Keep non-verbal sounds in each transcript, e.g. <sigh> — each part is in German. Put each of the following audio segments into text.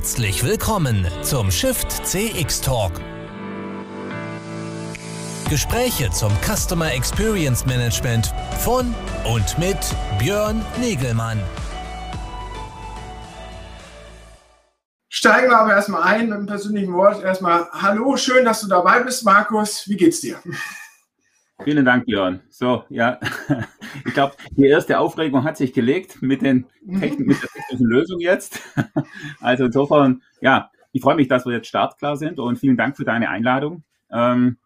Herzlich willkommen zum Shift CX Talk. Gespräche zum Customer Experience Management von und mit Björn Negelmann. Steigen wir aber erstmal ein mit einem persönlichen Wort. Erstmal Hallo, schön, dass du dabei bist, Markus. Wie geht's dir? Vielen Dank, Björn. So, ja, <laughs> ich glaube, die erste Aufregung hat sich gelegt mit, den Techn mit der technischen Lösung jetzt. <laughs> Also insofern, ja, ich freue mich, dass wir jetzt startklar sind und vielen Dank für deine Einladung. Ähm,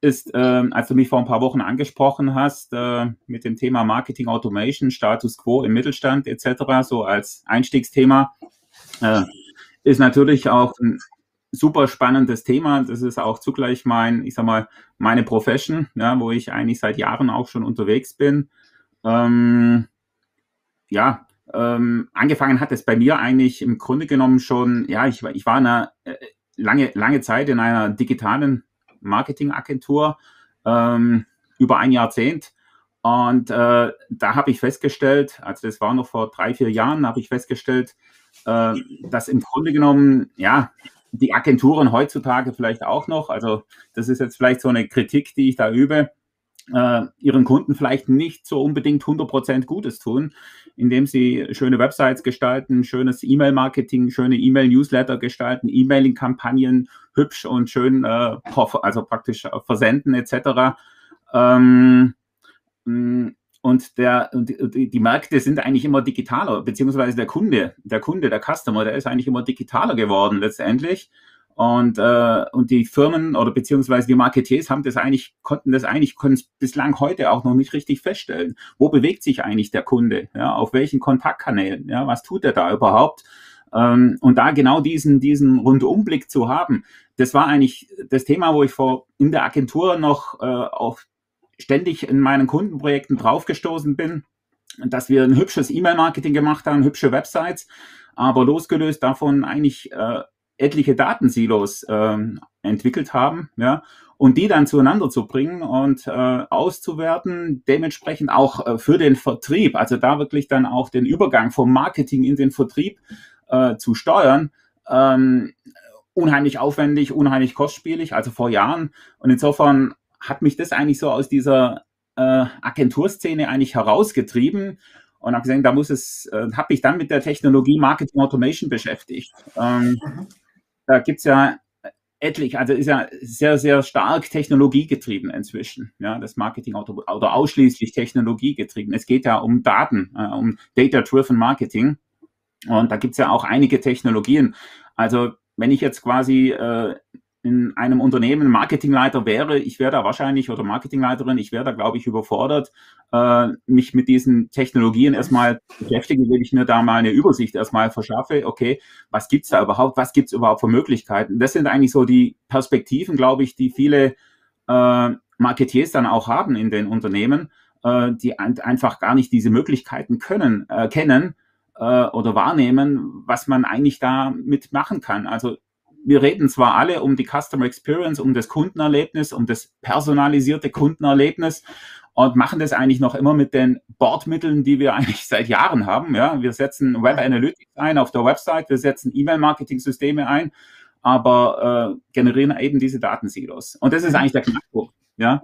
ist, ähm, als du mich vor ein paar Wochen angesprochen hast äh, mit dem Thema Marketing Automation, Status Quo im Mittelstand etc., so als Einstiegsthema, äh, ist natürlich auch ein super spannendes Thema. Das ist auch zugleich mein, ich sag mal, meine Profession, ja, wo ich eigentlich seit Jahren auch schon unterwegs bin. Ähm, ja, ähm, angefangen hat es bei mir eigentlich im Grunde genommen schon, ja, ich, ich war eine äh, lange, lange Zeit in einer digitalen Marketingagentur, ähm, über ein Jahrzehnt. Und äh, da habe ich festgestellt, also das war noch vor drei, vier Jahren, habe ich festgestellt, äh, dass im Grunde genommen, ja, die Agenturen heutzutage vielleicht auch noch, also das ist jetzt vielleicht so eine Kritik, die ich da übe, äh, ihren Kunden vielleicht nicht so unbedingt 100% Gutes tun, indem sie schöne Websites gestalten, schönes E-Mail-Marketing, schöne E-Mail-Newsletter gestalten, E-Mailing-Kampagnen hübsch und schön, äh, also praktisch versenden etc. Ähm, und der, die, die Märkte sind eigentlich immer digitaler, beziehungsweise der Kunde, der Kunde, der Customer, der ist eigentlich immer digitaler geworden letztendlich. Und, äh, und die Firmen oder beziehungsweise die Marketeers haben das eigentlich, konnten das eigentlich, können es bislang heute auch noch nicht richtig feststellen. Wo bewegt sich eigentlich der Kunde? Ja, auf welchen Kontaktkanälen? Ja, was tut er da überhaupt? Ähm, und da genau diesen, diesen Rundumblick zu haben, das war eigentlich das Thema, wo ich vor in der Agentur noch äh, auf ständig in meinen Kundenprojekten draufgestoßen bin, dass wir ein hübsches E-Mail-Marketing gemacht haben, hübsche Websites, aber losgelöst davon eigentlich äh, etliche Datensilos äh, entwickelt haben, ja, und die dann zueinander zu bringen und äh, auszuwerten, dementsprechend auch äh, für den Vertrieb, also da wirklich dann auch den Übergang vom Marketing in den Vertrieb äh, zu steuern, ähm, unheimlich aufwendig, unheimlich kostspielig, also vor Jahren. Und insofern hat mich das eigentlich so aus dieser äh, Agenturszene eigentlich herausgetrieben und habe gesagt, da muss es, äh, habe mich dann mit der Technologie Marketing Automation beschäftigt. Ähm, mhm. Da gibt es ja etlich, also ist ja sehr, sehr stark technologiegetrieben inzwischen, ja, das Marketing Auto oder ausschließlich technologiegetrieben. Es geht ja um Daten, äh, um Data-Driven Marketing. Und da gibt es ja auch einige Technologien. Also wenn ich jetzt quasi äh, in einem Unternehmen Marketingleiter wäre, ich wäre da wahrscheinlich oder Marketingleiterin, ich wäre da, glaube ich, überfordert, äh, mich mit diesen Technologien erstmal beschäftigen, wenn ich mir da mal eine Übersicht erstmal verschaffe, okay, was gibt's da überhaupt, was gibt's überhaupt für Möglichkeiten? Das sind eigentlich so die Perspektiven, glaube ich, die viele äh, Marketiers dann auch haben in den Unternehmen, äh, die ein einfach gar nicht diese Möglichkeiten können, äh, kennen äh, oder wahrnehmen, was man eigentlich da mitmachen kann. Also wir reden zwar alle um die Customer Experience, um das Kundenerlebnis, um das personalisierte Kundenerlebnis und machen das eigentlich noch immer mit den Bordmitteln, die wir <laughs> eigentlich seit Jahren haben. Ja, wir setzen Web Analytics ein auf der Website, wir setzen E-Mail-Marketing-Systeme ein, aber äh, generieren eben diese Datensilos. Und das ist eigentlich der Knackpunkt. Ja.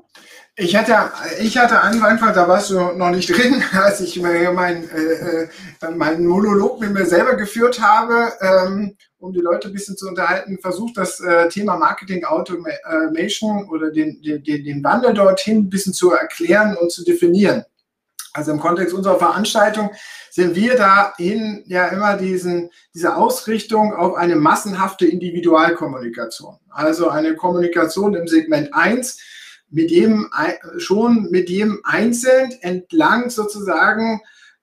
Ich hatte, ich hatte Anfang, da warst du noch nicht drin, <laughs> als ich mein, äh, äh meinen Monolog mit mir selber geführt habe, ähm, um die Leute ein bisschen zu unterhalten, versucht das äh, Thema Marketing Automation oder den, den, den Wandel dorthin ein bisschen zu erklären und zu definieren. Also im Kontext unserer Veranstaltung sind wir dahin ja immer diesen, diese Ausrichtung auf eine massenhafte Individualkommunikation. Also eine Kommunikation im Segment 1, mit jedem, schon mit jedem einzeln entlang sozusagen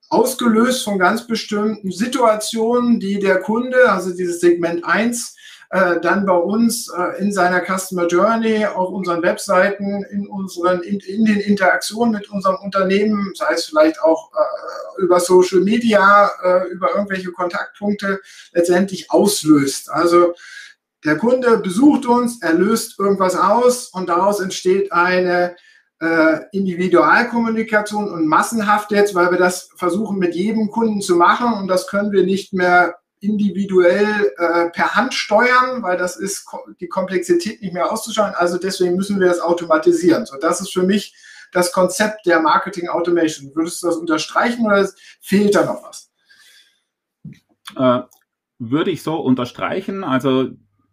ausgelöst von ganz bestimmten Situationen, die der Kunde, also dieses Segment 1, äh, dann bei uns äh, in seiner Customer Journey, auf unseren Webseiten, in unseren, in, in den Interaktionen mit unserem Unternehmen, sei es vielleicht auch äh, über Social Media, äh, über irgendwelche Kontaktpunkte letztendlich auslöst. Also der Kunde besucht uns, er löst irgendwas aus und daraus entsteht eine äh, Individualkommunikation und massenhaft jetzt, weil wir das versuchen mit jedem Kunden zu machen und das können wir nicht mehr individuell äh, per Hand steuern, weil das ist die Komplexität nicht mehr auszuschauen. Also deswegen müssen wir das automatisieren. So, das ist für mich das Konzept der Marketing Automation. Würdest du das unterstreichen oder fehlt da noch was? Äh, würde ich so unterstreichen. Also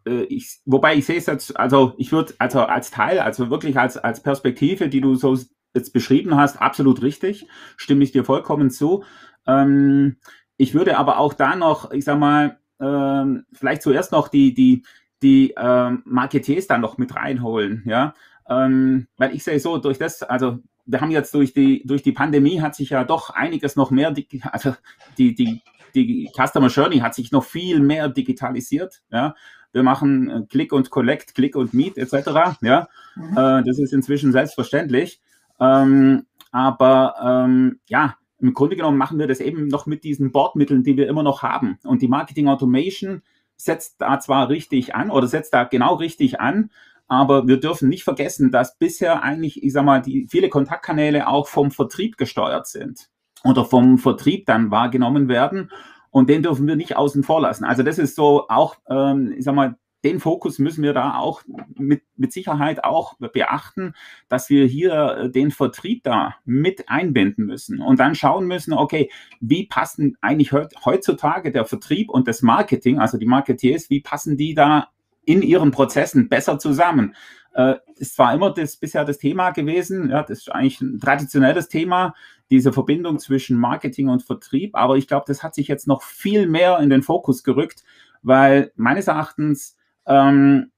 äh, ich, wobei ich sehe es jetzt, also ich würde also als Teil, also wirklich als, als Perspektive, die du so jetzt beschrieben hast, absolut richtig, stimme ich dir vollkommen zu. Ähm, ich würde aber auch da noch, ich sag mal, ähm, vielleicht zuerst noch die, die, die ähm, Marketeers dann noch mit reinholen, ja. Ähm, weil ich sehe so, durch das, also wir haben jetzt durch die, durch die Pandemie hat sich ja doch einiges noch mehr, also die, die, die Customer Journey hat sich noch viel mehr digitalisiert, ja. Wir machen äh, Click und Collect, Click und Meet etc. Ja, mhm. äh, das ist inzwischen selbstverständlich. Ähm, aber ähm, ja, im Grunde genommen machen wir das eben noch mit diesen Bordmitteln, die wir immer noch haben. Und die Marketing Automation setzt da zwar richtig an oder setzt da genau richtig an, aber wir dürfen nicht vergessen, dass bisher eigentlich, ich sag mal, die viele Kontaktkanäle auch vom Vertrieb gesteuert sind oder vom Vertrieb dann wahrgenommen werden. Und den dürfen wir nicht außen vor lassen. Also das ist so auch, ähm, ich sag mal, den Fokus müssen wir da auch mit, mit Sicherheit auch beachten, dass wir hier äh, den Vertrieb da mit einbinden müssen und dann schauen müssen, okay, wie passen eigentlich heutzutage der Vertrieb und das Marketing, also die Marketeers, wie passen die da in ihren Prozessen besser zusammen? Äh, ist zwar immer das bisher das Thema gewesen, ja, das ist eigentlich ein traditionelles Thema, diese Verbindung zwischen Marketing und Vertrieb, aber ich glaube, das hat sich jetzt noch viel mehr in den Fokus gerückt, weil meines Erachtens ähm,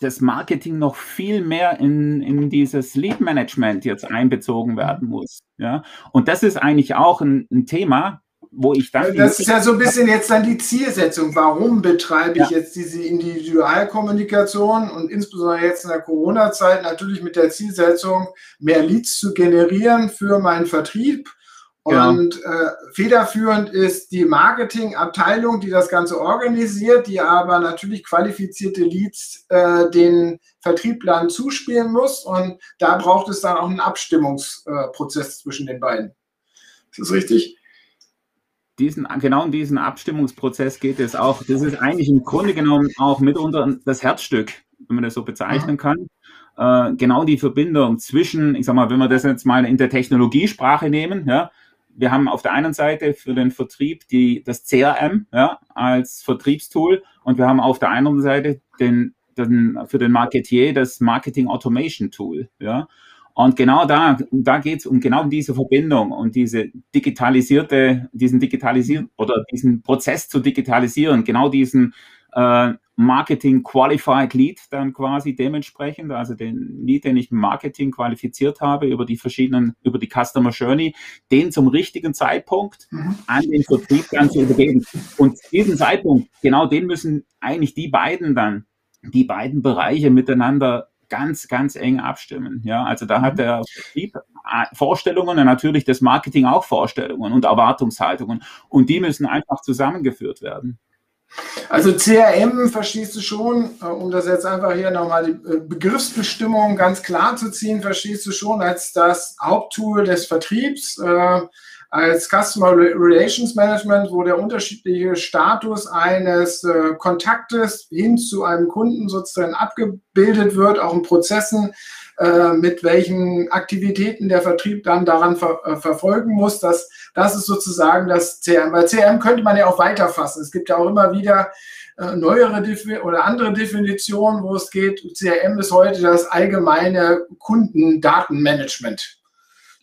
das Marketing noch viel mehr in, in dieses Lead-Management jetzt einbezogen werden muss. Ja? Und das ist eigentlich auch ein, ein Thema, wo ich dann. Das ist ja so ein bisschen jetzt dann die Zielsetzung. Warum betreibe ich ja. jetzt diese Individualkommunikation und insbesondere jetzt in der Corona-Zeit natürlich mit der Zielsetzung, mehr Leads zu generieren für meinen Vertrieb und äh, federführend ist die Marketingabteilung, die das Ganze organisiert, die aber natürlich qualifizierte Leads äh, den Vertrieblern zuspielen muss. Und da braucht es dann auch einen Abstimmungsprozess äh, zwischen den beiden. Ist das richtig? Diesen, genau in diesen Abstimmungsprozess geht es auch. Das ist eigentlich im Grunde genommen auch mitunter das Herzstück, wenn man das so bezeichnen kann. Äh, genau die Verbindung zwischen, ich sag mal, wenn wir das jetzt mal in der Technologiesprache nehmen, ja, wir haben auf der einen Seite für den Vertrieb die, das CRM ja, als Vertriebstool und wir haben auf der anderen Seite den, den, für den Marketier das Marketing Automation Tool. Ja. Und genau da, da geht es um genau diese Verbindung und diese digitalisierte, diesen digitalisieren oder diesen Prozess zu digitalisieren, genau diesen äh, Marketing Qualified Lead dann quasi dementsprechend, also den Lead, den ich im Marketing qualifiziert habe über die verschiedenen, über die Customer Journey, den zum richtigen Zeitpunkt mhm. an den Vertrieb dann zu übergeben. Und diesen Zeitpunkt, genau den müssen eigentlich die beiden dann, die beiden Bereiche miteinander ganz, ganz eng abstimmen. Ja, also da hat mhm. der Vertrieb äh, Vorstellungen und natürlich das Marketing auch Vorstellungen und Erwartungshaltungen. Und die müssen einfach zusammengeführt werden. Also CRM verstehst du schon, äh, um das jetzt einfach hier nochmal die äh, Begriffsbestimmung ganz klar zu ziehen, verstehst du schon als das Haupttool des Vertriebs, als Customer Relations Management, wo der unterschiedliche Status eines Kontaktes hin zu einem Kunden sozusagen abgebildet wird, auch in Prozessen, äh, mit welchen Aktivitäten der Vertrieb dann daran ver äh, verfolgen muss. Das, das ist sozusagen das CRM. Weil CRM könnte man ja auch weiterfassen. Es gibt ja auch immer wieder äh, neuere Defi oder andere Definitionen, wo es geht. CRM ist heute das allgemeine Kundendatenmanagement.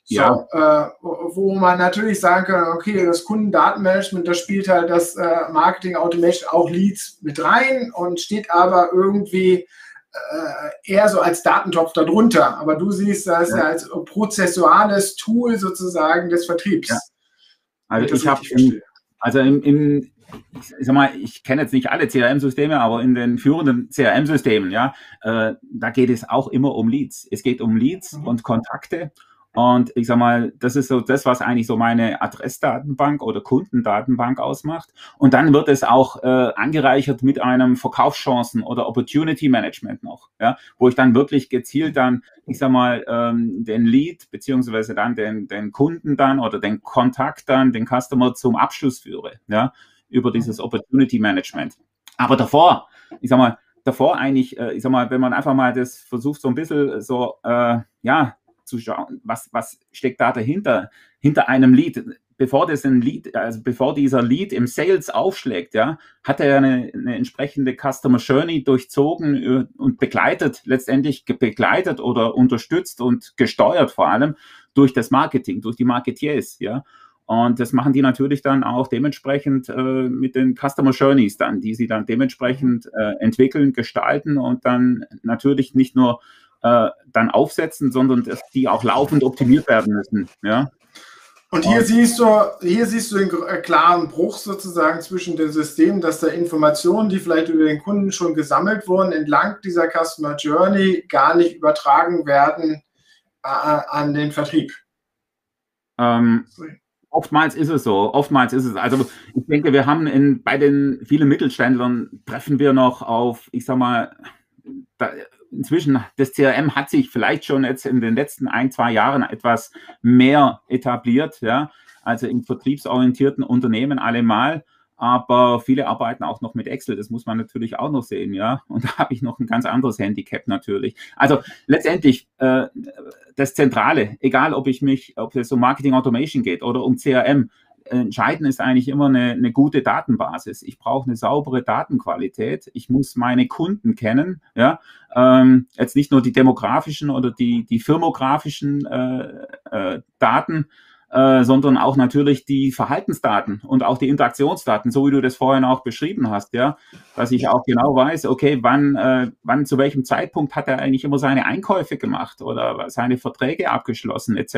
So, ja. äh, wo man natürlich sagen kann, okay, das Kundendatenmanagement, das spielt halt das äh, Marketing Automation auch Leads mit rein und steht aber irgendwie äh, eher so als Datentopf darunter. Aber du siehst das ja, ja als prozessuales Tool sozusagen des Vertriebs. Ja. Also ich habe, also im, im, ich sag mal, ich kenne jetzt nicht alle CRM-Systeme, aber in den führenden CRM-Systemen, ja, äh, da geht es auch immer um Leads. Es geht um Leads mhm. und Kontakte und ich sag mal, das ist so das, was eigentlich so meine Adressdatenbank oder Kundendatenbank ausmacht. Und dann wird es auch äh, angereichert mit einem Verkaufschancen oder Opportunity Management noch, ja, wo ich dann wirklich gezielt dann, ich sag mal, ähm, den Lead beziehungsweise dann den, den Kunden dann oder den Kontakt dann, den Customer zum Abschluss führe, ja über dieses Opportunity Management. Aber davor, ich sag mal, davor eigentlich, äh, ich sag mal, wenn man einfach mal das versucht, so ein bisschen so, äh, ja, zu schauen, was, was steckt da dahinter, hinter einem Lied. Bevor Lied, also bevor dieser Lied im Sales aufschlägt, ja, hat er eine, eine entsprechende Customer Journey durchzogen äh, und begleitet, letztendlich begleitet oder unterstützt und gesteuert vor allem durch das Marketing, durch die Marketeers, ja. Und das machen die natürlich dann auch dementsprechend äh, mit den Customer Journeys dann, die sie dann dementsprechend äh, entwickeln, gestalten und dann natürlich nicht nur äh, dann aufsetzen, sondern dass die auch laufend optimiert werden müssen. Ja. Und hier siehst du, hier siehst du den äh, klaren Bruch sozusagen zwischen den Systemen, dass da Informationen, die vielleicht über den Kunden schon gesammelt wurden, entlang dieser Customer Journey gar nicht übertragen werden äh, an den Vertrieb. Ähm, oftmals ist es so. Oftmals ist es. Also ich denke, wir haben in, bei den vielen Mittelständlern treffen wir noch auf, ich sag mal, da, inzwischen, das CRM hat sich vielleicht schon jetzt in den letzten ein, zwei Jahren etwas mehr etabliert, ja, also in vertriebsorientierten Unternehmen allemal. Aber viele arbeiten auch noch mit Excel, das muss man natürlich auch noch sehen, ja. Und da habe ich noch ein ganz anderes Handicap natürlich. Also letztendlich äh, das Zentrale, egal ob ich mich, ob es um Marketing Automation geht oder um CRM, entscheidend ist eigentlich immer eine, eine gute Datenbasis. Ich brauche eine saubere Datenqualität. Ich muss meine Kunden kennen. Ja, ähm, jetzt nicht nur die demografischen oder die die firmografischen äh, äh, Daten, äh, sondern auch natürlich die Verhaltensdaten und auch die Interaktionsdaten, so wie du das vorhin auch beschrieben hast, ja, dass ich auch genau weiß, okay, wann, äh, wann zu welchem Zeitpunkt hat er eigentlich immer seine Einkäufe gemacht oder seine Verträge abgeschlossen etc.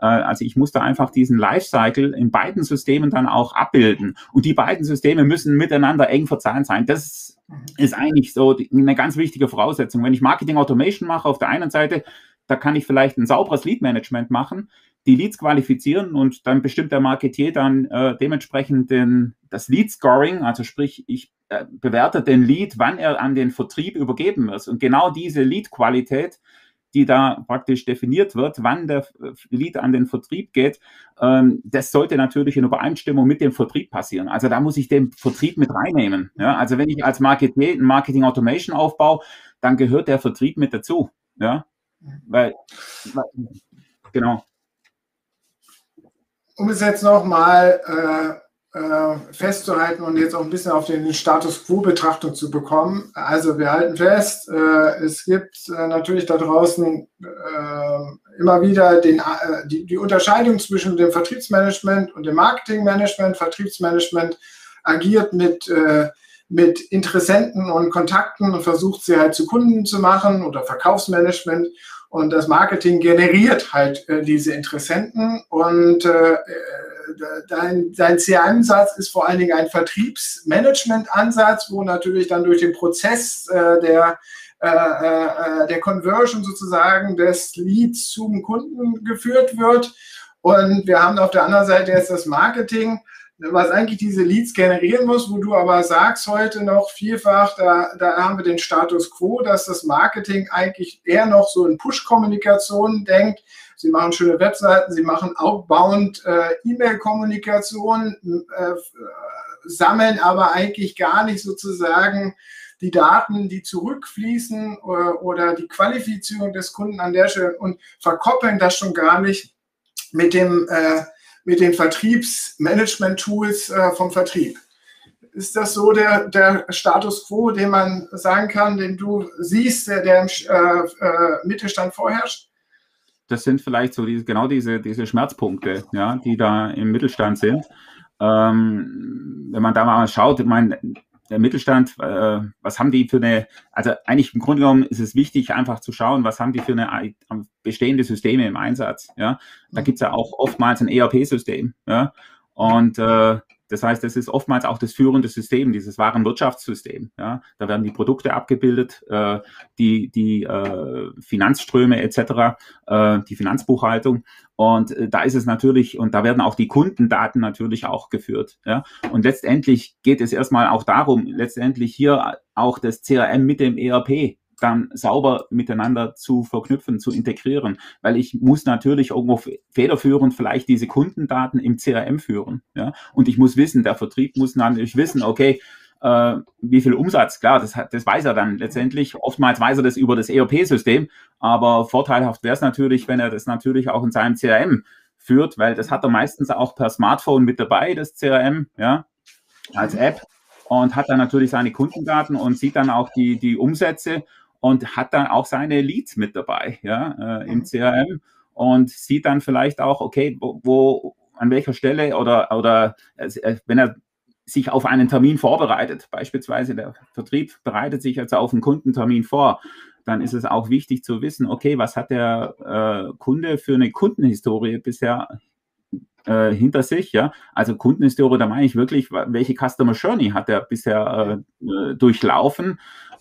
Äh, also ich muss da einfach diesen Lifecycle in beiden Systemen dann auch abbilden und die beiden Systeme müssen miteinander eng verzahnt sein. Das ist eigentlich so die, eine ganz wichtige Voraussetzung. Wenn ich Marketing Automation mache auf der einen Seite, da kann ich vielleicht ein sauberes Lead Management machen die Leads qualifizieren und dann bestimmt der Marketier dann äh, dementsprechend den, das Lead Scoring, also sprich, ich äh, bewerte den Lead, wann er an den Vertrieb übergeben wird. Und genau diese Lead-Qualität, die da praktisch definiert wird, wann der Lead an den Vertrieb geht, ähm, das sollte natürlich in Übereinstimmung mit dem Vertrieb passieren. Also da muss ich den Vertrieb mit reinnehmen. Ja? Also wenn ich als Marketier ein Marketing Automation aufbaue, dann gehört der Vertrieb mit dazu. Ja, weil, genau um es jetzt nochmal äh, äh, festzuhalten und jetzt auch ein bisschen auf den Status Quo-Betrachtung zu bekommen. Also wir halten fest, äh, es gibt äh, natürlich da draußen äh, immer wieder den, äh, die, die Unterscheidung zwischen dem Vertriebsmanagement und dem Marketingmanagement. Vertriebsmanagement agiert mit mit Interessenten und Kontakten und versucht sie halt zu Kunden zu machen oder Verkaufsmanagement. Und das Marketing generiert halt äh, diese Interessenten und äh, äh dein, dein CRM-Ansatz ist vor allen Dingen ein Vertriebsmanagement-Ansatz, wo natürlich dann durch den Prozess äh, der, äh, äh, der Conversion sozusagen des Leads zum Kunden geführt wird. Und wir haben auf der anderen Seite jetzt das Marketing, was eigentlich diese Leads generieren muss, wo du aber sagst heute noch vielfach, da, da haben wir den Status quo, dass das Marketing eigentlich eher noch so in Push-Kommunikation denkt. Sie machen schöne Webseiten, sie machen outbound äh, E-Mail-Kommunikation, äh, sammeln aber eigentlich gar nicht sozusagen die Daten, die zurückfließen oder, äh, oder die Qualifizierung des Kunden an der Stelle und verkoppeln das schon gar nicht mit dem äh, mit den Vertriebsmanagement-Tools äh, vom Vertrieb. Ist das so der, der Status quo, den man sagen kann, den du siehst, der, der im äh, äh, Mittelstand vorherrscht? Das sind vielleicht so diese, genau diese, diese Schmerzpunkte, ja, die da im Mittelstand sind. Ähm, wenn man da mal schaut, ich meine, der Mittelstand, äh, was haben die für eine, also eigentlich im Grunde genommen ist es wichtig, einfach zu schauen, was haben die für eine bestehende Systeme im Einsatz. Ja? Da gibt's ja auch oftmals ein ERP-System. Ja? Und äh, das heißt, das ist oftmals auch das führende System, dieses Warenwirtschaftssystem. Ja, da werden die Produkte abgebildet, äh, die die äh, Finanzströme etc., äh, die Finanzbuchhaltung. Und äh, da ist es natürlich und da werden auch die Kundendaten natürlich auch geführt. Ja, und letztendlich geht es erstmal auch darum, letztendlich hier auch das CRM mit dem ERP dann sauber miteinander zu verknüpfen, zu integrieren, weil ich muss natürlich irgendwo federführend vielleicht diese Kundendaten im CRM führen, ja, und ich muss wissen, der Vertrieb muss natürlich wissen, okay, äh, wie viel Umsatz, klar, das, das weiß er dann letztendlich. Oftmals weiß er das über das ERP-System, aber vorteilhaft wäre es natürlich, wenn er das natürlich auch in seinem CRM führt, weil das hat er meistens auch per Smartphone mit dabei, das CRM, ja, als App. Und hat dann natürlich seine Kundendaten und sieht dann auch die, die Umsätze und hat dann auch seine Leads mit dabei, ja, äh, im CRM und sieht dann vielleicht auch, okay, wo, wo an welcher Stelle oder, oder äh, wenn er sich auf einen Termin vorbereitet, beispielsweise der Vertrieb bereitet sich jetzt auf einen Kundentermin vor, dann ist es auch wichtig zu wissen, okay, was hat der äh, Kunde für eine Kundenhistorie bisher äh, hinter sich, ja. Also Kundenhistorie, da meine ich wirklich, welche Customer Journey hat er bisher äh, äh durchlaufen?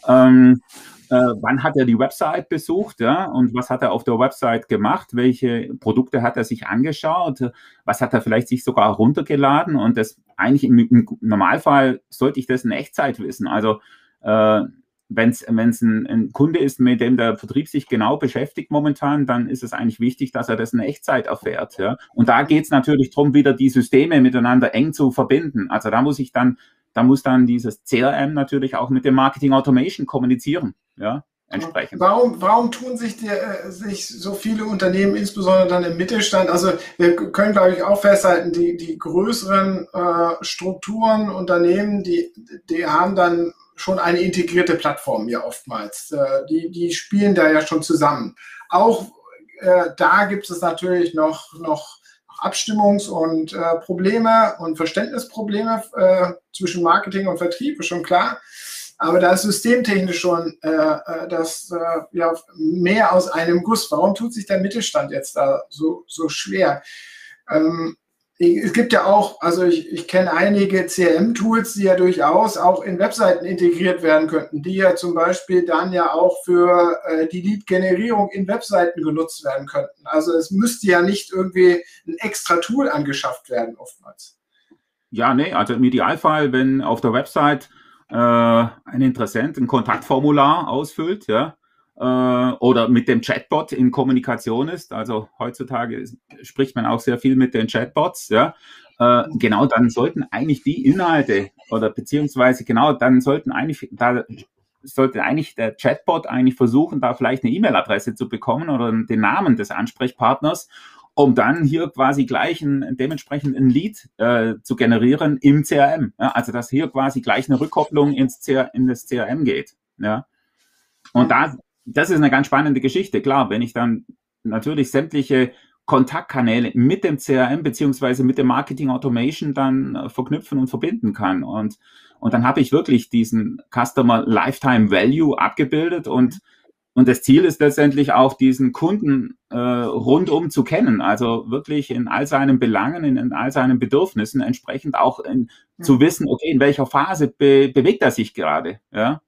Ähm, äh, wann hat er die Website besucht, ja, und was hat er auf der Website gemacht, welche Produkte hat er sich angeschaut, was hat er vielleicht sich sogar runtergeladen und das eigentlich im, im Normalfall sollte ich das in Echtzeit wissen. Also äh, wenn es ein, ein Kunde ist, mit dem der Vertrieb sich genau beschäftigt momentan, dann ist es eigentlich wichtig, dass er das in Echtzeit erfährt. Ja? Und da geht es natürlich darum, wieder die Systeme miteinander eng zu verbinden. Also da muss ich dann, da muss dann dieses CRM natürlich auch mit dem Marketing Automation kommunizieren. Ja? Entsprechend. Warum, warum tun sich, die, äh, sich so viele Unternehmen, insbesondere dann im Mittelstand, also wir können, glaube ich, auch festhalten, die, die größeren äh, Strukturen, Unternehmen, die, die haben dann schon eine integrierte Plattform ja oftmals. Äh, die, die spielen da ja schon zusammen. Auch äh, da gibt es natürlich noch, noch Abstimmungs- und äh, Probleme und Verständnisprobleme äh, zwischen Marketing und Vertrieb, ist schon klar. Aber da ist systemtechnisch schon äh, äh, das ja mehr aus einem Guss. Warum tut sich der Mittelstand jetzt da so, so schwer? Ähm, es gibt ja auch, also ich, ich kenne einige CRM-Tools, die ja durchaus auch in Webseiten integriert werden könnten, die ja zum Beispiel dann ja auch für äh, die Lead-Generierung in Webseiten genutzt werden könnten. Also es müsste ja nicht irgendwie ein extra Tool angeschafft werden, oftmals. Ja, nee, also im Idealfall, wenn auf der Website äh, ein Interessent ein Kontaktformular ausfüllt, ja, äh, oder mit dem Chatbot in Kommunikation ist. Also heutzutage spricht man auch sehr viel mit den Chatbots, ja. Äh, genau, dann sollten eigentlich die Inhalte oder beziehungsweise genau, dann sollten eigentlich da sollte eigentlich der Chatbot eigentlich versuchen, da vielleicht eine E-Mail-Adresse zu bekommen oder den Namen des Ansprechpartners, um dann hier quasi gleich ein, dementsprechend ein Lead äh, zu generieren im CRM. Ja, also dass hier quasi gleich eine Rückkopplung ins CR, in das CRM geht. Ja. Und da das ist eine ganz spannende Geschichte. Klar, wenn ich dann natürlich sämtliche Kontaktkanäle mit dem CRM beziehungsweise mit dem Marketing Automation dann äh, verknüpfen und verbinden kann. Und, und dann habe ich wirklich diesen Customer Lifetime Value abgebildet und, und das Ziel ist letztendlich auch, diesen Kunden äh, rundum zu kennen, also wirklich in all seinen Belangen, in, in all seinen Bedürfnissen entsprechend auch in, zu wissen, okay, in welcher Phase be bewegt er sich gerade. Ja?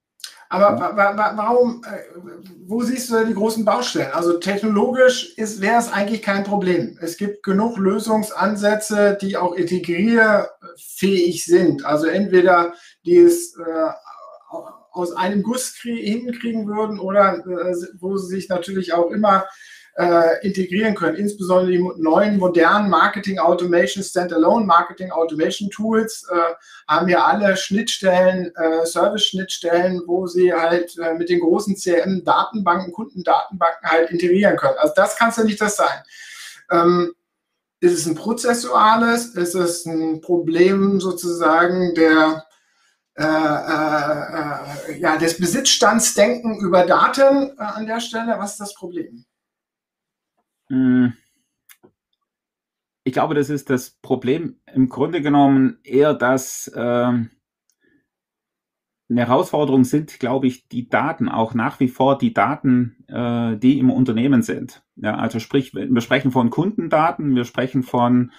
Aber wa wa warum, äh, wo siehst du die großen Baustellen? Also technologisch wäre es eigentlich kein Problem. Es gibt genug Lösungsansätze, die auch integrierfähig sind. Also entweder die es äh, aus einem Guss hinkriegen würden oder äh, wo sie sich natürlich auch immer äh, integrieren können. Insbesondere die neuen modernen Marketing Automation, Standalone Marketing Automation Tools äh, haben ja alle Schnittstellen, äh, Service-Schnittstellen, wo sie halt äh, mit den großen CRM-Datenbanken, Kundendatenbanken halt integrieren können. Also das kann es ja nicht das sein. Ähm, ist es ein prozessuales? Ist es ein Problem sozusagen der äh, äh, äh, ja, des Besitzstandsdenken über Daten äh, an der Stelle? Was ist das Problem? Hm. Ich glaube, das ist das Problem im Grunde genommen eher, dass ähm, eine Herausforderung sind, glaube ich, die Daten, auch nach wie vor die Daten, äh, die im Unternehmen sind. Ja, also sprich, wir sprechen von Kundendaten, wir sprechen von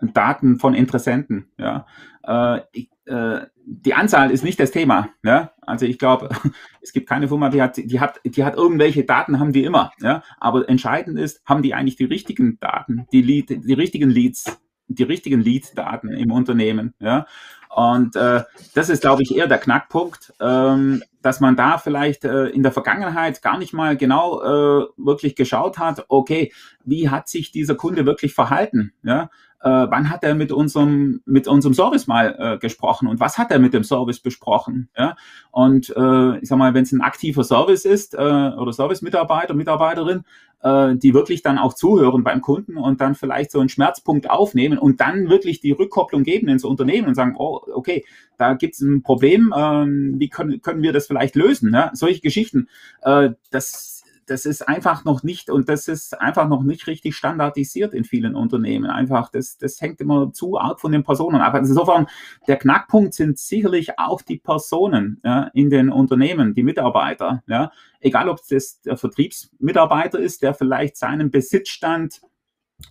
Daten von Interessenten. Ja. Äh, ich, äh, die Anzahl ist nicht das Thema. Ja? Also ich glaube, <laughs> es gibt keine Firma, die hat, die hat, die hat irgendwelche Daten, haben die immer. Ja? Aber entscheidend ist, haben die eigentlich die richtigen Daten, die, Lead, die richtigen Leads, die richtigen Lead-Daten im Unternehmen. Ja? Und äh, das ist, glaube ich, eher der Knackpunkt, ähm, dass man da vielleicht äh, in der Vergangenheit gar nicht mal genau äh, wirklich geschaut hat, okay, wie hat sich dieser Kunde wirklich verhalten? Ja? Äh, wann hat er mit unserem, mit unserem Service mal äh, gesprochen und was hat er mit dem Service besprochen? Ja? Und äh, ich sag mal, wenn es ein aktiver Service ist äh, oder Service-Mitarbeiter, Mitarbeiterin, äh, die wirklich dann auch zuhören beim Kunden und dann vielleicht so einen Schmerzpunkt aufnehmen und dann wirklich die Rückkopplung geben ins Unternehmen und sagen, oh, okay, da gibt es ein Problem, äh, wie können, können wir das vielleicht lösen? Ja? Solche Geschichten, äh, das das ist einfach noch nicht und das ist einfach noch nicht richtig standardisiert in vielen Unternehmen. Einfach, das, das hängt immer zu arg von den Personen ab. Also insofern, der Knackpunkt sind sicherlich auch die Personen ja, in den Unternehmen, die Mitarbeiter. Ja. Egal, ob es der Vertriebsmitarbeiter ist, der vielleicht seinen Besitzstand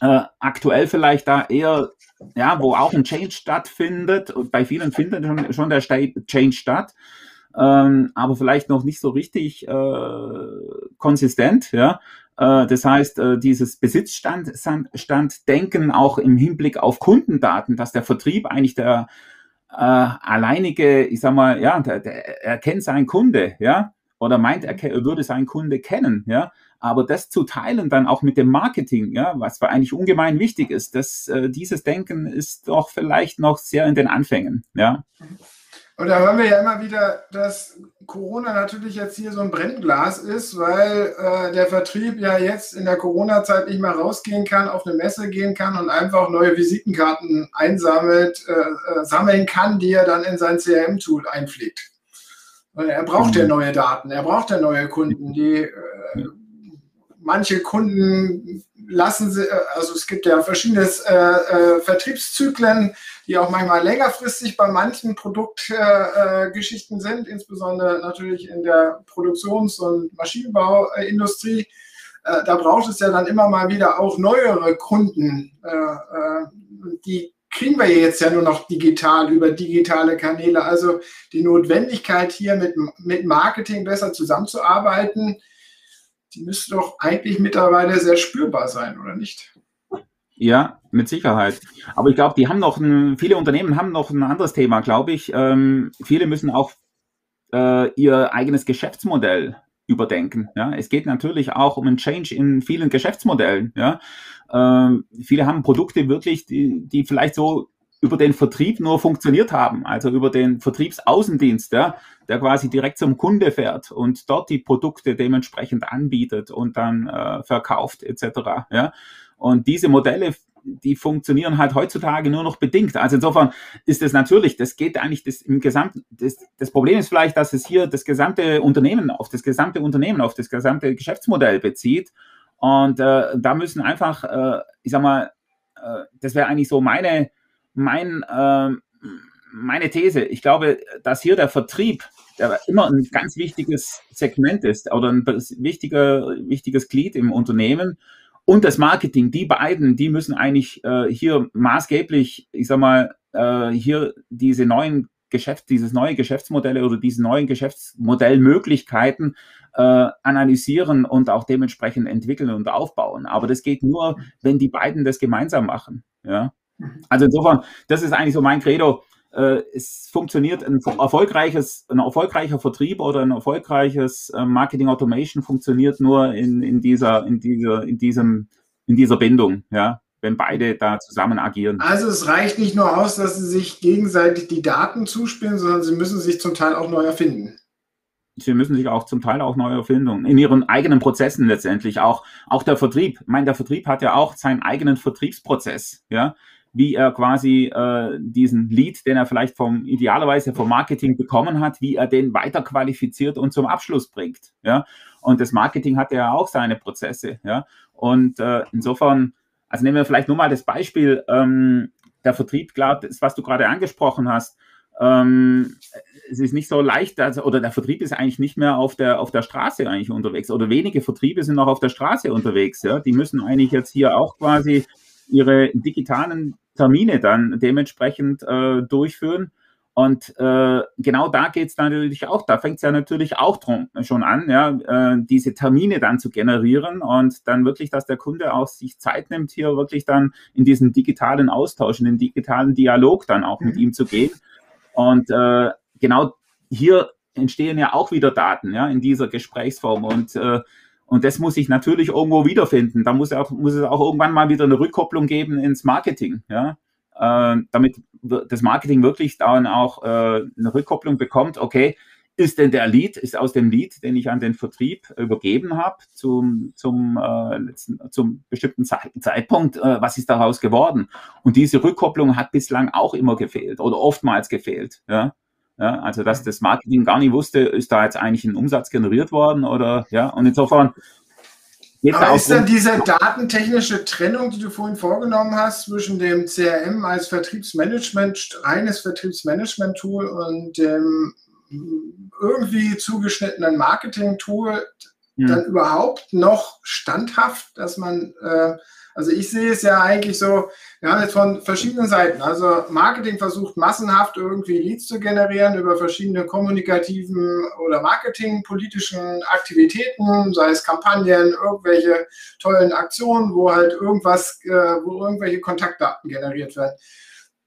äh, aktuell vielleicht da eher, ja, wo auch ein Change stattfindet. Und bei vielen findet schon, schon der Change statt ähm, aber vielleicht noch nicht so richtig äh, konsistent, ja. Äh, das heißt, äh, dieses Besitzstanddenken auch im Hinblick auf Kundendaten, dass der Vertrieb eigentlich der äh, alleinige, ich sag mal, ja, der, der, er kennt seinen Kunde, ja, oder meint, er, er würde seinen Kunde kennen, ja, aber das zu teilen dann auch mit dem Marketing, ja, was eigentlich ungemein wichtig ist, dass äh, dieses Denken ist doch vielleicht noch sehr in den Anfängen, ja. Und da hören wir ja immer wieder, dass Corona natürlich jetzt hier so ein Brennglas ist, weil äh, der Vertrieb ja jetzt in der Corona-Zeit nicht mehr rausgehen kann, auf eine Messe gehen kann und einfach neue Visitenkarten einsammelt, äh, äh, sammeln kann, die er dann in sein CRM-Tool einpflegt. Er braucht ja mhm. neue Daten, er braucht ja neue Kunden, die äh, manche Kunden lassen sie, äh, also es gibt ja verschiedene äh, äh, Vertriebszyklen, die auch manchmal längerfristig bei manchen Produktgeschichten äh, sind, insbesondere natürlich in der Produktions- und Maschinenbauindustrie. Äh, da braucht es ja dann immer mal wieder auch neuere Kunden. Äh, die kriegen wir jetzt ja nur noch digital über digitale Kanäle. Also die Notwendigkeit hier mit, mit Marketing besser zusammenzuarbeiten, die müsste doch eigentlich mittlerweile sehr spürbar sein, oder nicht? Ja, mit Sicherheit. Aber ich glaube, die haben noch ein, viele Unternehmen haben noch ein anderes Thema, glaube ich. Ähm, viele müssen auch äh, ihr eigenes Geschäftsmodell überdenken. Ja, es geht natürlich auch um einen Change in vielen Geschäftsmodellen. Ja, ähm, viele haben Produkte wirklich, die, die vielleicht so über den Vertrieb nur funktioniert haben, also über den Vertriebsaußendienst, ja, der quasi direkt zum Kunde fährt und dort die Produkte dementsprechend anbietet und dann äh, verkauft etc. Ja. Und diese Modelle, die funktionieren halt heutzutage nur noch bedingt. Also insofern ist es natürlich, das geht eigentlich das im Gesamten, das, das Problem ist vielleicht, dass es hier das gesamte Unternehmen auf das gesamte Unternehmen, auf das gesamte Geschäftsmodell bezieht. Und äh, da müssen einfach, äh, ich sag mal, äh, das wäre eigentlich so meine, mein, äh, meine These. Ich glaube, dass hier der Vertrieb, der immer ein ganz wichtiges Segment ist oder ein wichtiger, wichtiges Glied im Unternehmen, und das Marketing, die beiden, die müssen eigentlich äh, hier maßgeblich, ich sag mal, äh, hier diese neuen Geschäft, dieses neue Geschäftsmodelle oder diese neuen Geschäftsmodellmöglichkeiten äh, analysieren und auch dementsprechend entwickeln und aufbauen. Aber das geht nur, wenn die beiden das gemeinsam machen. Ja. Also insofern, das ist eigentlich so mein Credo äh, es funktioniert ein erfolgreiches, ein erfolgreicher Vertrieb oder ein erfolgreiches äh, Marketing Automation funktioniert nur in, in dieser, in dieser, in diesem, in dieser Bindung, ja, wenn beide da zusammen agieren. Also es reicht nicht nur aus, dass sie sich gegenseitig die Daten zuspielen, sondern sie müssen sich zum Teil auch neu erfinden. Sie müssen sich auch zum Teil auch neu erfinden. In ihren eigenen Prozessen letztendlich auch. Auch der Vertrieb. Ich meine, der Vertrieb hat ja auch seinen eigenen Vertriebsprozess. Ja, wie er quasi äh, diesen Lead, den er vielleicht vom idealerweise vom Marketing bekommen hat, wie er den weiter qualifiziert und zum Abschluss bringt. Ja, und das Marketing hat ja auch seine Prozesse. Ja, und äh, insofern, also nehmen wir vielleicht nur mal das Beispiel ähm, der Vertrieb, klar, das, was du gerade angesprochen hast. Ähm, es ist nicht so leicht, also, oder der Vertrieb ist eigentlich nicht mehr auf der, auf der Straße eigentlich unterwegs oder wenige Vertriebe sind noch auf der Straße unterwegs. Ja? Die müssen eigentlich jetzt hier auch quasi ihre digitalen Termine dann dementsprechend äh, durchführen. Und äh, genau da geht es natürlich auch, da fängt es ja natürlich auch drum schon an, ja, äh, diese Termine dann zu generieren und dann wirklich, dass der Kunde auch sich Zeit nimmt, hier wirklich dann in diesen digitalen Austausch, in den digitalen Dialog dann auch mhm. mit ihm zu gehen. Und äh, genau hier entstehen ja auch wieder Daten, ja, in dieser Gesprächsform und äh, und das muss ich natürlich irgendwo wiederfinden. Da muss, auch, muss es auch irgendwann mal wieder eine Rückkopplung geben ins Marketing, ja, äh, damit das Marketing wirklich dann auch äh, eine Rückkopplung bekommt. Okay, ist denn der Lead, ist aus dem Lead, den ich an den Vertrieb übergeben habe, zum, zum, äh, letzten, zum bestimmten Zeitpunkt, äh, was ist daraus geworden? Und diese Rückkopplung hat bislang auch immer gefehlt oder oftmals gefehlt. Ja? Ja, also dass das Marketing gar nicht wusste, ist da jetzt eigentlich ein Umsatz generiert worden oder ja, und insofern aber ist dann diese datentechnische Trennung, die du vorhin vorgenommen hast, zwischen dem CRM als Vertriebsmanagement, reines Vertriebsmanagement-Tool und dem irgendwie zugeschnittenen Marketing-Tool, hm. dann überhaupt noch standhaft, dass man äh, also ich sehe es ja eigentlich so, wir haben jetzt von verschiedenen Seiten. Also Marketing versucht massenhaft irgendwie Leads zu generieren über verschiedene kommunikativen oder marketingpolitischen Aktivitäten, sei es Kampagnen, irgendwelche tollen Aktionen, wo halt irgendwas, äh, wo irgendwelche Kontaktdaten generiert werden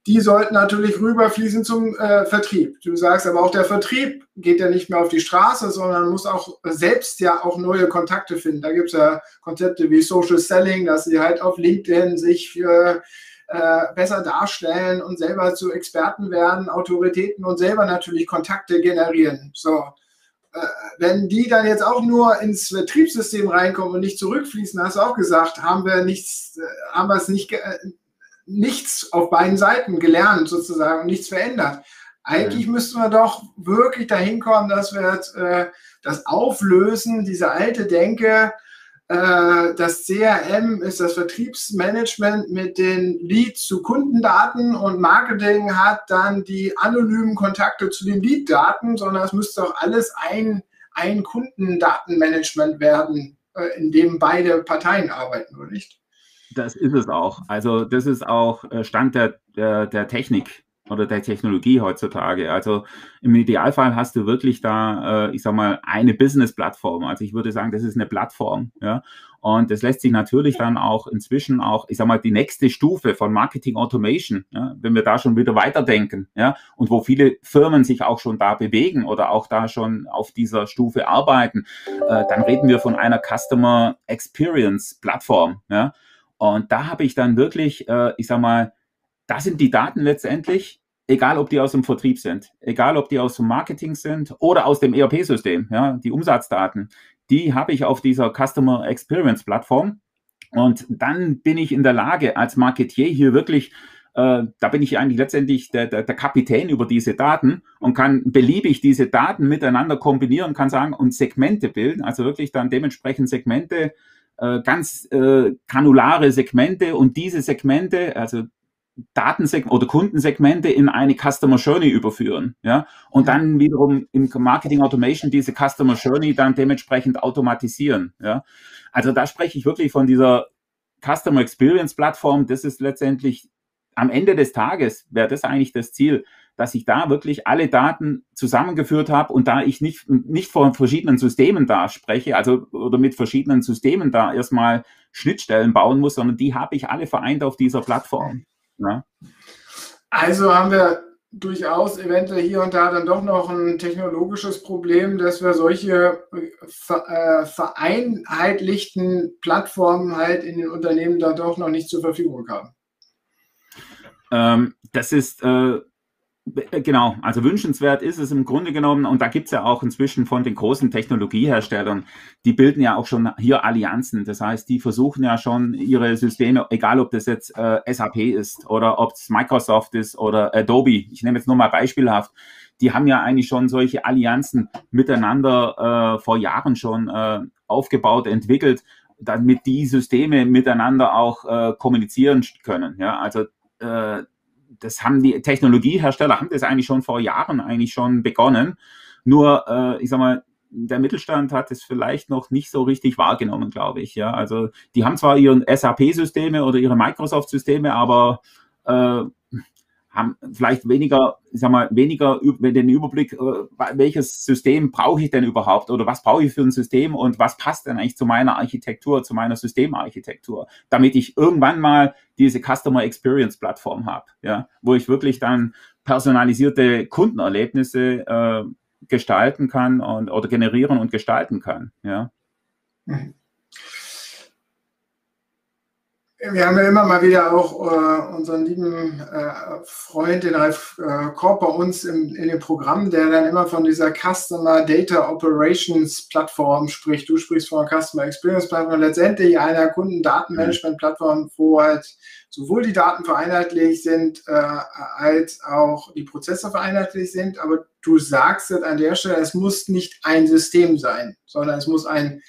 die sollten natürlich rüberfließen zum äh, Vertrieb. Du sagst aber auch, der Vertrieb geht ja nicht mehr auf die Straße, sondern muss auch selbst ja auch neue Kontakte finden. Da gibt es ja Konzepte wie Social Selling, dass sie halt auf LinkedIn sich äh, äh, besser darstellen und selber zu Experten werden, Autoritäten und selber natürlich Kontakte generieren. So. Äh, wenn die dann jetzt auch nur ins Vertriebssystem reinkommen und nicht zurückfließen, hast du auch gesagt, haben wir nichts, äh, haben wir es nicht nichts auf beiden Seiten gelernt sozusagen und nichts verändert. Eigentlich ja. müssten wir doch wirklich dahin kommen, dass wir äh, das auflösen, diese alte Denke, äh, das CRM ist das Vertriebsmanagement mit den Leads zu Kundendaten und Marketing hat dann die anonymen Kontakte zu den Lead-Daten, sondern es müsste doch alles ein, ein Kundendatenmanagement werden, äh, in dem beide Parteien arbeiten, oder nicht? Das ist es auch. Also das ist auch äh, Stand der, der, der Technik oder der Technologie heutzutage. Also im Idealfall hast du wirklich da, äh, ich sag mal, eine Business-Plattform. Also ich würde sagen, das ist eine Plattform. Ja? Und das lässt sich natürlich dann auch inzwischen auch, ich sag mal, die nächste Stufe von Marketing Automation, ja? wenn wir da schon wieder weiterdenken, ja, und wo viele Firmen sich auch schon da bewegen oder auch da schon auf dieser Stufe arbeiten, äh, dann reden wir von einer Customer Experience Plattform, ja. Und da habe ich dann wirklich, äh, ich sag mal, das sind die Daten letztendlich, egal ob die aus dem Vertrieb sind, egal ob die aus dem Marketing sind oder aus dem ERP-System, ja, die Umsatzdaten, die habe ich auf dieser Customer Experience Plattform. Und dann bin ich in der Lage, als Marketier hier wirklich äh, da bin ich eigentlich letztendlich der, der, der Kapitän über diese Daten und kann beliebig diese Daten miteinander kombinieren, kann sagen und Segmente bilden, also wirklich dann dementsprechend Segmente äh, ganz äh, granulare Segmente und diese Segmente, also Datensegmente oder Kundensegmente in eine Customer Journey überführen, ja, und dann wiederum im Marketing Automation diese Customer Journey dann dementsprechend automatisieren, ja. Also da spreche ich wirklich von dieser Customer Experience Plattform. Das ist letztendlich am Ende des Tages wäre das eigentlich das Ziel, dass ich da wirklich alle Daten zusammengeführt habe und da ich nicht, nicht von verschiedenen Systemen da spreche, also oder mit verschiedenen Systemen da erstmal Schnittstellen bauen muss, sondern die habe ich alle vereint auf dieser Plattform. Ja. Also haben wir durchaus eventuell hier und da dann doch noch ein technologisches Problem, dass wir solche äh, vereinheitlichten Plattformen halt in den Unternehmen da doch noch nicht zur Verfügung haben. Ähm, das ist äh, genau, also wünschenswert ist es im Grunde genommen, und da gibt's ja auch inzwischen von den großen Technologieherstellern, die bilden ja auch schon hier Allianzen. Das heißt, die versuchen ja schon ihre Systeme, egal ob das jetzt äh, SAP ist oder ob es Microsoft ist oder Adobe, ich nehme jetzt nur mal beispielhaft, die haben ja eigentlich schon solche Allianzen miteinander äh, vor Jahren schon äh, aufgebaut, entwickelt, damit die Systeme miteinander auch äh, kommunizieren können. Ja, also äh, das haben die Technologiehersteller haben das eigentlich schon vor Jahren eigentlich schon begonnen. Nur, äh, ich sag mal, der Mittelstand hat es vielleicht noch nicht so richtig wahrgenommen, glaube ich. Ja, also die haben zwar ihre SAP-Systeme oder ihre Microsoft-Systeme, aber äh, haben vielleicht weniger ich sag mal, weniger den Überblick, äh, welches System brauche ich denn überhaupt oder was brauche ich für ein System und was passt denn eigentlich zu meiner Architektur, zu meiner Systemarchitektur, damit ich irgendwann mal diese Customer Experience Plattform habe, ja, wo ich wirklich dann personalisierte Kundenerlebnisse äh, gestalten kann und oder generieren und gestalten kann, ja. Mhm. Wir haben ja immer mal wieder auch äh, unseren lieben äh, Freund, den Ralf äh, Korb, bei uns im, in dem Programm, der dann immer von dieser Customer Data Operations Plattform spricht. Du sprichst von einer Customer Experience Plattform, letztendlich einer Kundendatenmanagement Plattform, wo halt sowohl die Daten vereinheitlicht sind, äh, als auch die Prozesse vereinheitlicht sind. Aber du sagst jetzt an der Stelle, es muss nicht ein System sein, sondern es muss ein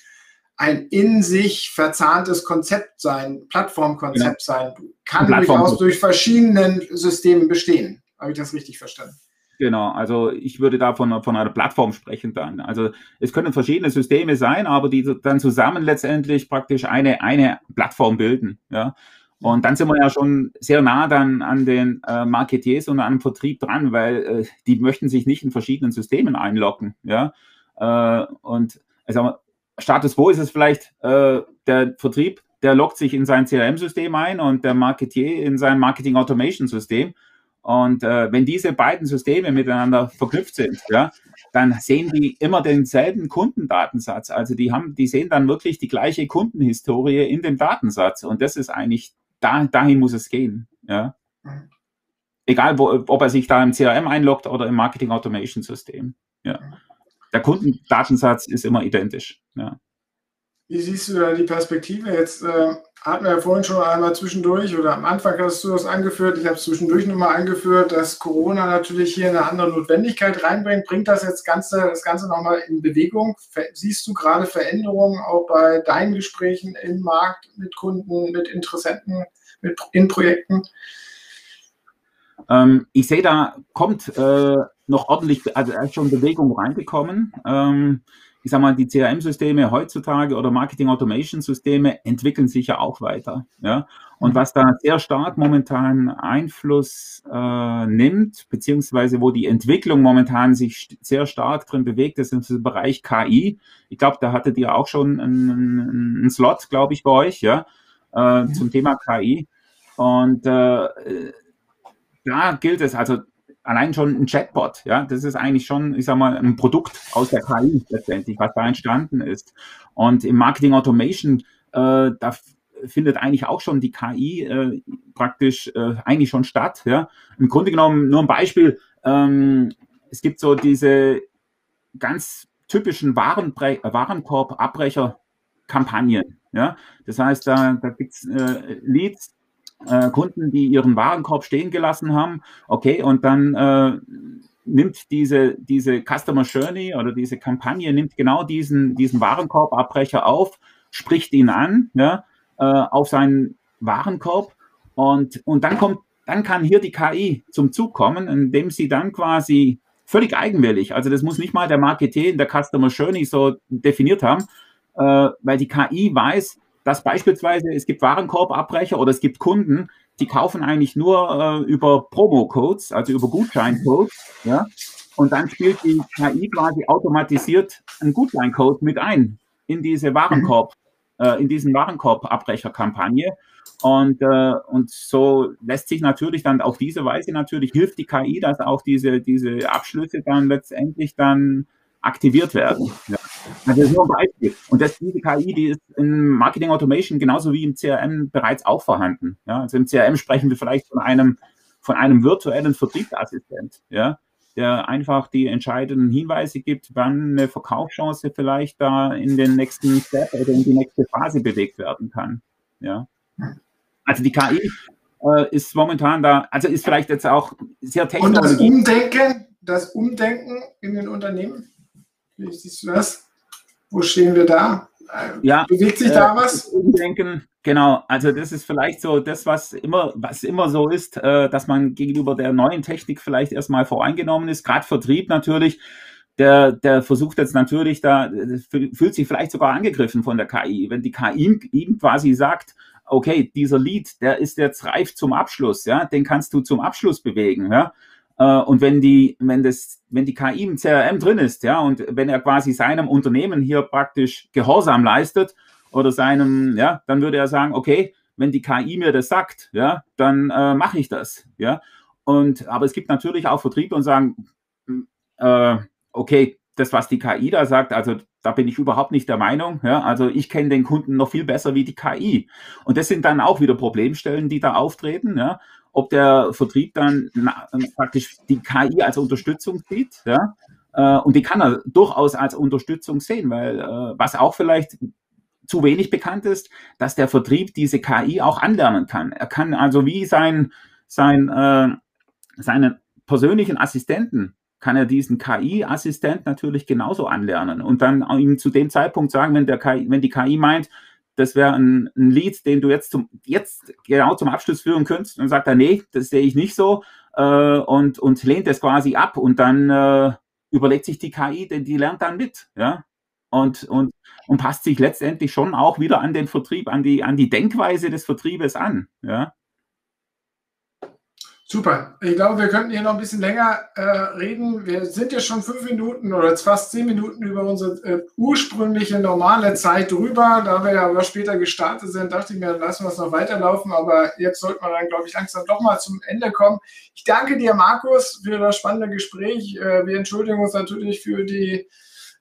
ein in sich verzahntes Konzept sein, Plattformkonzept genau. sein, kann Plattform durchaus durch verschiedenen Systemen bestehen. Habe ich das richtig verstanden? Genau, also ich würde da von, von einer Plattform sprechen dann. Also es können verschiedene Systeme sein, aber die dann zusammen letztendlich praktisch eine, eine Plattform bilden. Ja. Und dann sind wir ja schon sehr nah dann an den äh, Marketiers und an dem Vertrieb dran, weil äh, die möchten sich nicht in verschiedenen Systemen einloggen. Ja. Äh, und also Status quo ist es vielleicht äh, der Vertrieb, der loggt sich in sein CRM-System ein und der Marketier in sein Marketing-Automation-System. Und äh, wenn diese beiden Systeme miteinander verknüpft sind, ja, dann sehen die immer denselben Kundendatensatz. Also die haben, die sehen dann wirklich die gleiche Kundenhistorie in dem Datensatz. Und das ist eigentlich, da, dahin muss es gehen. Ja. Egal, wo, ob er sich da im CRM einloggt oder im Marketing Automation System. Ja der Kundendatensatz ist immer identisch. Ja. Wie siehst du da die Perspektive? Jetzt äh, hatten wir ja vorhin schon einmal zwischendurch oder am Anfang hast du das angeführt, ich habe es zwischendurch nochmal angeführt, dass Corona natürlich hier eine andere Notwendigkeit reinbringt. Bringt das jetzt Ganze, das Ganze nochmal in Bewegung? Siehst du gerade Veränderungen auch bei deinen Gesprächen im Markt mit Kunden, mit Interessenten, mit, in Projekten? Ähm, ich sehe, da kommt äh, noch ordentlich, also ist schon Bewegung reingekommen. Ähm, ich sage mal, die CRM-Systeme heutzutage oder Marketing-Automation-Systeme entwickeln sich ja auch weiter. Ja? Und was da sehr stark momentan Einfluss äh, nimmt, beziehungsweise wo die Entwicklung momentan sich sehr stark drin bewegt, ist im Bereich KI. Ich glaube, da hattet ihr auch schon einen, einen Slot, glaube ich, bei euch, ja, äh, mhm. zum Thema KI. Und äh, da gilt es, also allein schon ein Chatbot, ja, das ist eigentlich schon, ich sag mal, ein Produkt aus der KI letztendlich, was da entstanden ist. Und im Marketing Automation, äh, da findet eigentlich auch schon die KI äh, praktisch äh, eigentlich schon statt. Ja. Im Grunde genommen nur ein Beispiel. Ähm, es gibt so diese ganz typischen Warenbre Warenkorb-Abbrecher-Kampagnen. Ja. Das heißt, da, da gibt es äh, Leads, äh, Kunden, die ihren Warenkorb stehen gelassen haben. Okay, und dann äh, nimmt diese, diese Customer Journey oder diese Kampagne nimmt genau diesen, diesen Warenkorbabbrecher auf, spricht ihn an ja, äh, auf seinen Warenkorb und, und dann kommt, dann kann hier die KI zum Zug kommen, indem sie dann quasi völlig eigenwillig, also das muss nicht mal der Marketer in der Customer Journey so definiert haben, äh, weil die KI weiß, dass beispielsweise es gibt Warenkorbabbrecher oder es gibt Kunden, die kaufen eigentlich nur äh, über Promo-Codes, also über Gutscheincodes, ja, und dann spielt die KI quasi automatisiert einen Gutscheincode mit ein in diese Warenkorb, mhm. äh, in diesen Warenkorbabbrecherkampagne. Und, äh, und so lässt sich natürlich dann auf diese Weise natürlich hilft die KI, dass auch diese, diese Abschlüsse dann letztendlich dann aktiviert werden. Ja. Also das ist nur ein Beispiel. Und das, diese KI, die ist im Marketing Automation genauso wie im CRM bereits auch vorhanden. Ja, also im CRM sprechen wir vielleicht von einem, von einem virtuellen Vertriebsassistent, ja, der einfach die entscheidenden Hinweise gibt, wann eine Verkaufschance vielleicht da in den nächsten Step oder in die nächste Phase bewegt werden kann. Ja. Also die KI äh, ist momentan da, also ist vielleicht jetzt auch sehr technisch. Und das Umdenken, das Umdenken in den Unternehmen? Wie siehst du das? Wo stehen wir da? Ja, Bewegt sich da äh, was? Umdenken, genau. Also das ist vielleicht so das, was immer, was immer so ist, äh, dass man gegenüber der neuen Technik vielleicht erstmal voreingenommen ist. Gerade Vertrieb natürlich. Der, der versucht jetzt natürlich da, fühlt sich vielleicht sogar angegriffen von der KI. Wenn die KI ihm quasi sagt, okay, dieser Lead, der ist jetzt reif zum Abschluss, ja, den kannst du zum Abschluss bewegen, ja Äh, und wenn die, wenn das, wenn die KI im CRM drin ist, ja, und wenn er quasi seinem Unternehmen hier praktisch Gehorsam leistet oder seinem, ja, dann würde er sagen, okay, wenn die KI mir das sagt, ja, dann äh, mache ich das, ja. Und aber es gibt natürlich auch Vertriebe und sagen, äh, okay, das, was die KI da sagt, also da bin ich überhaupt nicht der Meinung. Ja? Also ich kenne den Kunden noch viel besser wie die KI. Und das sind dann auch wieder Problemstellen, die da auftreten. Ja? Ob der Vertrieb dann na, praktisch die KI als Unterstützung sieht. Ja? Äh, und die kann er durchaus als Unterstützung sehen, weil äh, was auch vielleicht zu wenig bekannt ist, dass der Vertrieb diese KI auch anlernen kann. Er kann also wie sein, sein, äh, seinen persönlichen Assistenten kann er diesen KI-Assistent natürlich genauso anlernen und dann ihm zu dem Zeitpunkt sagen, wenn, der KI, wenn die KI meint, das wäre ein, ein Lied, den du jetzt, zum, jetzt genau zum Abschluss führen könntest, dann sagt er, nee, das sehe ich nicht so. Äh, und, und lehnt das quasi ab. Und dann äh, überlegt sich die KI, denn die lernt dann mit, ja, und, und, und passt sich letztendlich schon auch wieder an den Vertrieb, an die, an die Denkweise des Vertriebes an, ja. Super. Ich glaube, wir könnten hier noch ein bisschen länger äh, reden. Wir sind ja schon fünf Minuten oder fast zehn Minuten über unsere äh, ursprüngliche normale Zeit drüber. Da wir ja aber später gestartet sind, dachte ich mir, dann lassen wir es noch weiterlaufen. Aber jetzt sollte man dann, glaube ich, langsam doch mal zum Ende kommen. Ich danke dir, Markus, für das spannende Gespräch. Äh, wir entschuldigen uns natürlich für die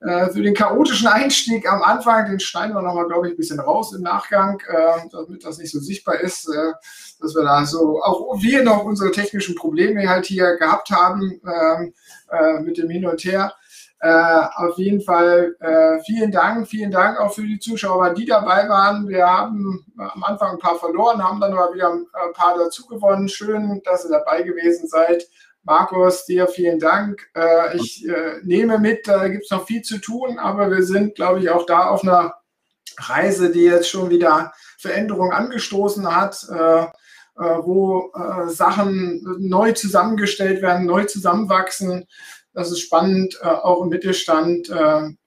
äh, für den chaotischen Einstieg am Anfang, den schneiden wir nochmal, glaube ich, ein bisschen raus im Nachgang, äh, damit das nicht so sichtbar ist, äh, dass wir da so, auch wir noch unsere technischen Probleme halt hier gehabt haben ähm, äh, mit dem Hin und Her. Äh, auf jeden Fall vielen Dank, vielen Dank auch für die Zuschauer, die dabei waren. Wir haben am Anfang ein paar verloren, haben dann aber wieder ein paar dazu gewonnen. Schön, dass ihr dabei gewesen seid. Markus, dir vielen Dank. Äh, ich äh, nehme mit, da gibt es noch viel zu tun, aber wir sind, glaube ich, auch da auf einer Reise, die jetzt schon wieder Veränderungen angestoßen hat, äh, wo Sachen neu zusammengestellt werden, neu zusammenwachsen. Das ist spannend, auch im Mittelstand.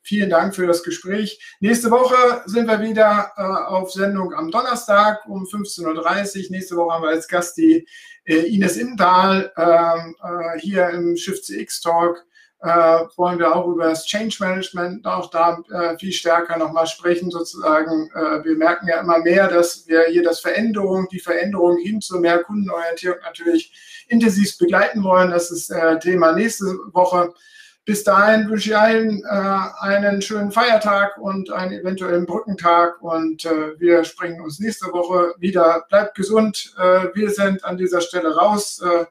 Vielen Dank für das Gespräch. Nächste Woche sind wir wieder auf Sendung am Donnerstag um 15.30 Uhr. Nächste Woche haben wir als Gast die äh, Ines Imdahl ähm, äh, hier im Shift CX Talk äh, wollen wir auch über das Change Management auch da äh, viel stärker nochmal sprechen, sozusagen. Äh, wir merken ja immer mehr, dass wir hier das Veränderung, die Veränderung hin zu mehr Kundenorientierung natürlich intensiv begleiten wollen. Das ist äh, Thema nächste Woche. Bis dahin wünsche ich allen äh, einen schönen Feiertag und einen eventuellen Brückentag und äh, wir sprechen uns nächste Woche wieder. Bleibt gesund. Äh, wir sind an dieser Stelle raus. Äh,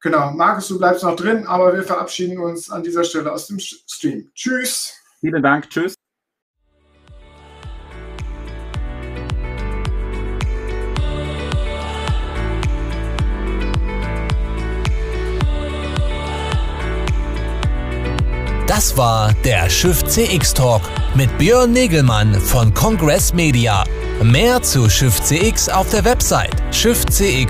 genau, Markus, du bleibst noch drin, aber wir verabschieden uns an dieser Stelle aus dem Stream. Tschüss. Vielen Dank. Tschüss. Das war der Schiff CX Talk mit Björn Negelmann von Congress Media. Mehr zu Schiff CX auf der Website schiffcx.de.